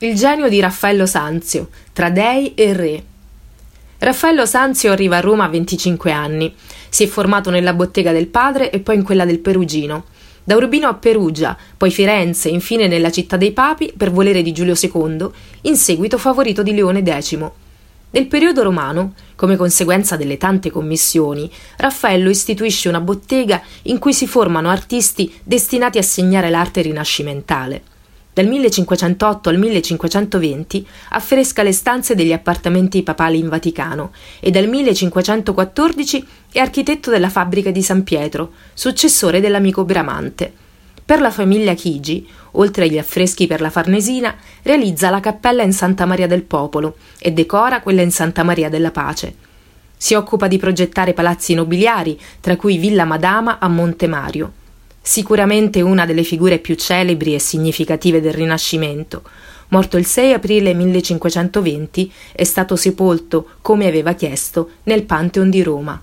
Il genio di Raffaello Sanzio, tra dei e re. Raffaello Sanzio arriva a Roma a 25 anni. Si è formato nella bottega del padre e poi in quella del Perugino. Da Urbino a Perugia, poi Firenze e infine nella città dei papi, per volere di Giulio II, in seguito favorito di Leone X. Nel periodo romano, come conseguenza delle tante commissioni, Raffaello istituisce una bottega in cui si formano artisti destinati a segnare l'arte rinascimentale. Dal 1508 al 1520 affresca le stanze degli appartamenti papali in Vaticano e dal 1514 è architetto della fabbrica di San Pietro, successore dell'amico Bramante. Per la famiglia Chigi, oltre agli affreschi per la Farnesina, realizza la cappella in Santa Maria del Popolo e decora quella in Santa Maria della Pace. Si occupa di progettare palazzi nobiliari, tra cui Villa Madama a Monte Mario sicuramente una delle figure più celebri e significative del Rinascimento. Morto il 6 aprile 1520, è stato sepolto, come aveva chiesto, nel Pantheon di Roma.